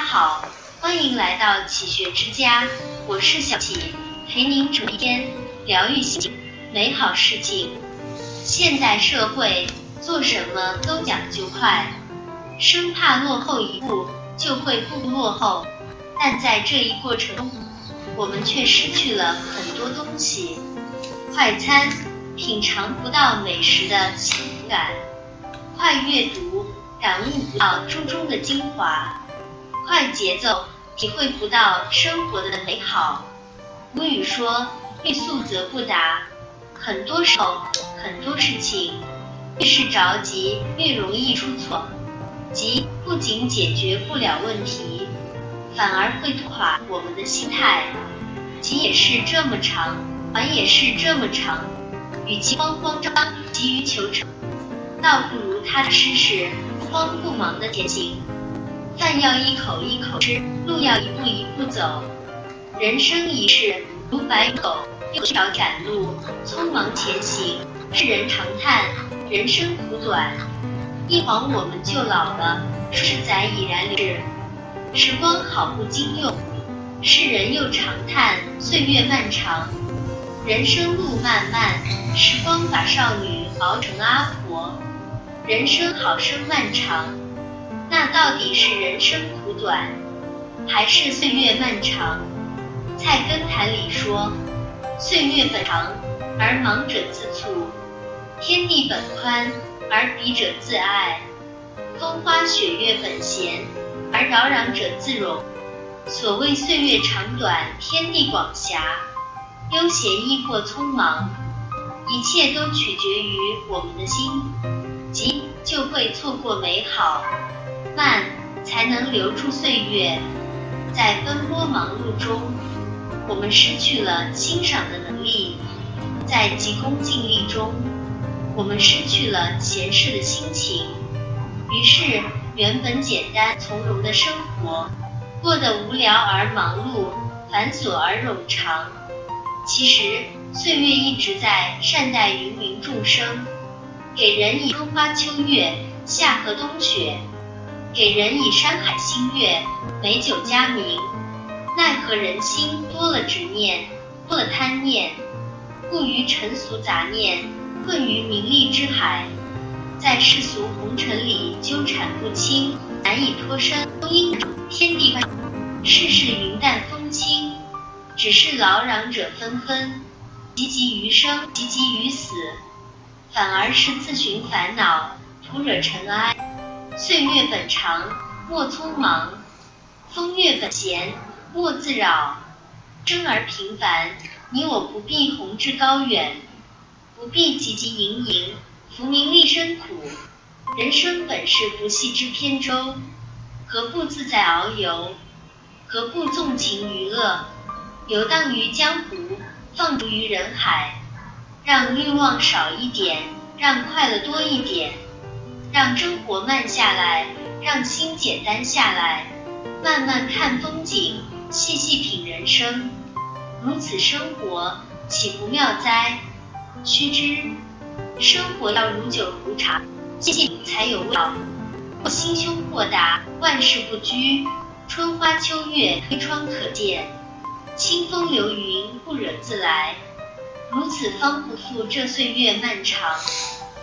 大家好，欢迎来到启学之家，我是小启，陪您整天疗愈心美好事情。现代社会做什么都讲究快，生怕落后一步就会步步落后，但在这一过程中，我们却失去了很多东西。快餐品尝不到美食的幸福感，快阅读感悟不到书中的精华。快节奏，体会不到生活的美好。古语说：“欲速则不达。”很多时候，很多事情越是着急，越容易出错。急不仅解决不了问题，反而会垮我们的心态。急也是这么长，缓也是这么长。与其慌慌张张、急于求成，倒不如踏踏实实、不慌不忙的前行。饭要一口一口吃，路要一步一步走。人生一世如白狗，又一条赶路，匆忙前行。世人常叹人生苦短，一晃我们就老了，数十载已然流逝。时光好不经用，世人又常叹岁月漫长。人生路漫漫，时光把少女熬成阿婆。人生好生漫长。那到底是人生苦短，还是岁月漫长？菜根谭里说：“岁月本长，而忙者自促；天地本宽，而比者自爱；风花雪月本闲，而扰攘者自容。”所谓岁月长短，天地广狭，悠闲亦或匆忙，一切都取决于我们的心。急就会错过美好。慢才能留住岁月，在奔波忙碌中，我们失去了欣赏的能力；在急功近利中，我们失去了闲适的心情。于是，原本简单从容的生活，过得无聊而忙碌，繁琐而冗长。其实，岁月一直在善待芸芸众生，给人以春花秋月、夏荷冬雪。给人以山海星月、美酒佳茗，奈何人心多了执念，多了贪念，故于尘俗杂念，困于名利之海，在世俗红尘里纠缠不清，难以脱身。因天地万世事云淡风轻，只是劳攘者纷纷，汲汲于生，汲汲于死，反而是自寻烦恼，徒惹尘埃。岁月本长，莫匆忙；风月本闲，莫自扰。生而平凡，你我不必宏志高远，不必汲汲营营，浮名利身苦。人生本是不系之扁舟，何不自在遨游？何不纵情于乐，游荡于江湖，放逐于人海？让欲望少一点，让快乐多一点。让生活慢下来，让心简单下来，慢慢看风景，细细品人生，如此生活岂不妙哉？须知，生活要如酒如茶，细细才有味道。心胸豁达，万事不拘，春花秋月推窗可见，清风流云不惹自来，如此方不负这岁月漫长。